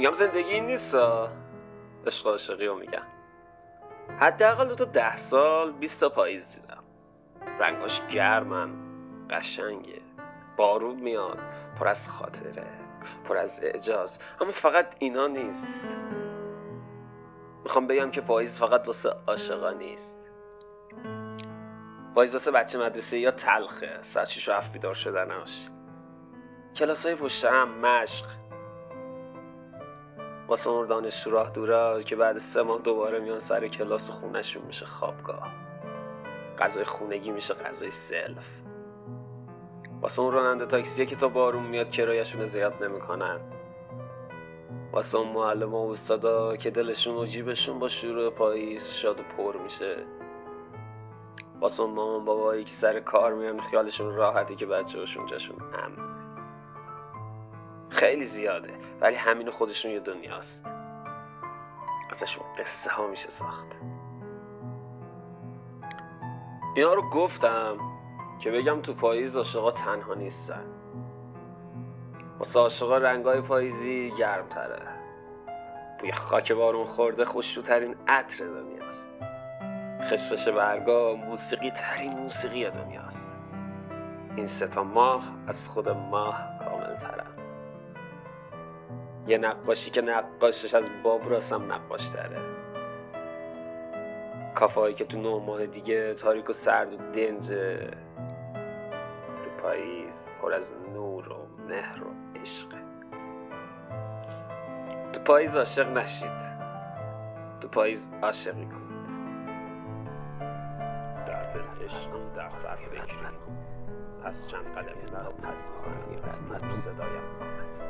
میگم زندگی این نیست عشق عاشقی رو میگم. حداقل دو تا ده سال 20 تا پاییز دیدم. رنگاش گرمن قشنگه. بارون میاد پر از خاطره پر از اعجاز. اما فقط اینا نیست. می‌خوام بگم که پاییز فقط واسه عاشقا نیست. پاییز واسه بچه مدرسه یا تلخه. ساعت شیش و هفت بیدار شدناش کلاس های پشت هم مشق. واسه اون دانشجو راه دورا که بعد سه ماه دوباره میان سر کلاس و خونشون میشه خوابگاه. غذای خونگی میشه غذای سلف. واسه اون راننده تاکسیه که تا بارون میاد کرایشون زیاد نمی‌کنن. واسه اون معلم و استادا که دلشون و جیبشون با شروع پاییز شاد و پر میشه. واسه اون مامان بابایی که سر کار میان خیالشون راحتی که بچه هاشون جاشون امن. خیلی زیاده. ولی همین خودشون یه دنیاست. ازشون قصه ها میشه ساخت اینا رو گفتم که بگم تو پاییز عاشقا تنها نیستن. واسه عاشقا رنگای پاییزی گرمتره. بوی خاک بارون خورده خوشروترین عطر دنیاست. خشخش برگا موسیقی ترین موسیقی دنیاست. این ستا ماه از خود ماه یه نقاشی که نقاشش از باب هم نقاش تره کافه که تو نه ماه دیگه تاریک و سرد و دنجه تو پاییز پر از نور و مهر و عشقه تو پاییز عاشق نشید. تو پاییز عاشقی کنید در دل عشقم در سر فکری از چند قدمی برا پس می‌کنم صدایم یاد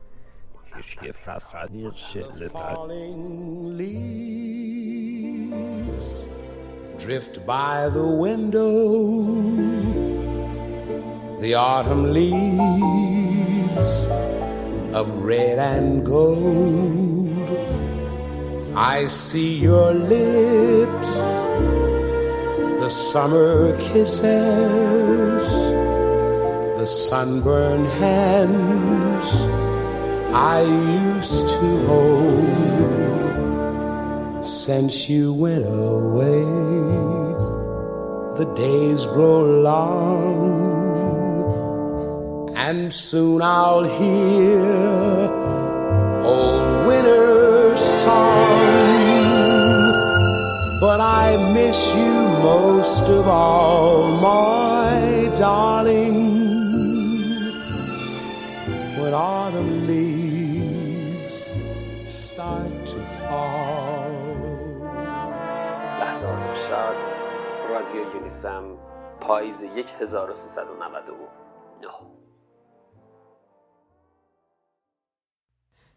ich falling leaves drift by the window. The autumn leaves of red and gold. I see your lips the summer kisses the sunburned hands. I used to hold since you went away. The days grow long, and soon I'll hear old winter's song. But I miss you most of all, my darling. When autumn leaves start to fall. لحظات شاد رادیو یونیسم پاییز 1399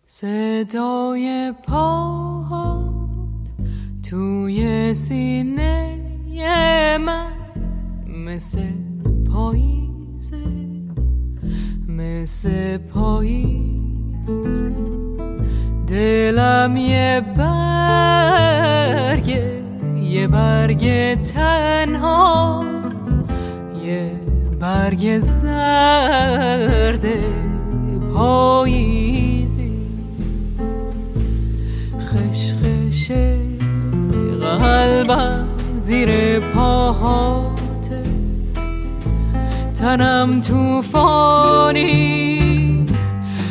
صدای پاهات توی سینه من مثل پاییزه مثل پاییز. دلم یه برگ یه برگ تنها یه برگ زرد پاییزی. خشخش قلبم زیر پاهاته تنم توفانی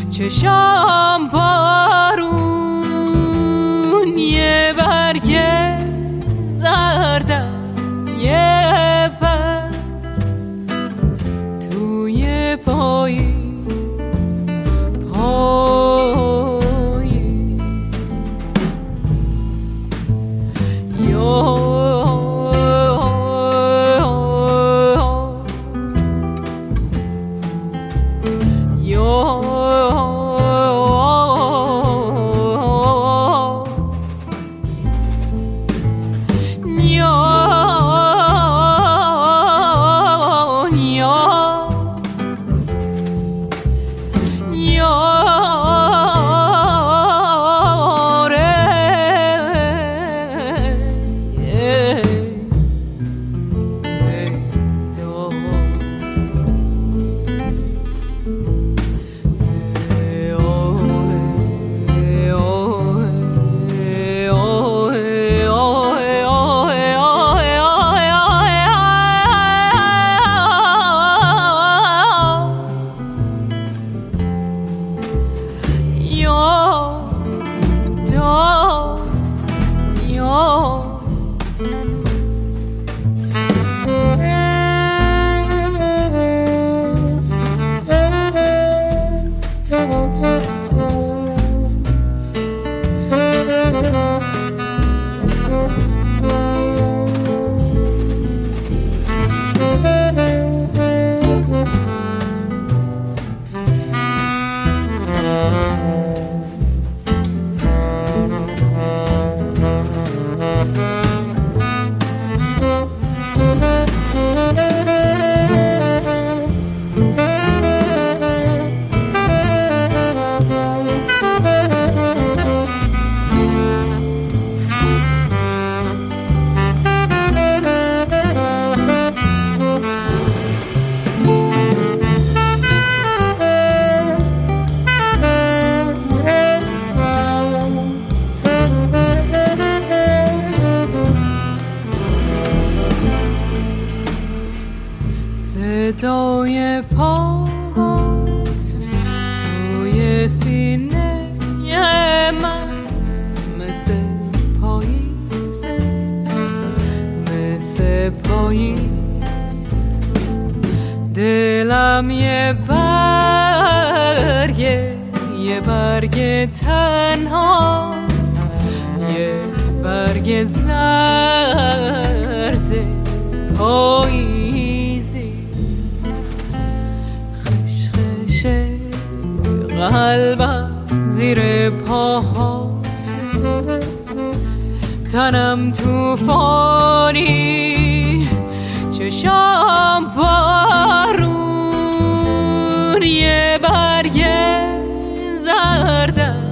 چشام بارون یه برگ صدای پا توی سینه من مثل پاییزه. مثل پاییز. دلم یه برگه یه برگ تنها. یه برگ زرد پاییزی قلبم زیر پاها. تنم توفانی چشام بارون یه برگ زردم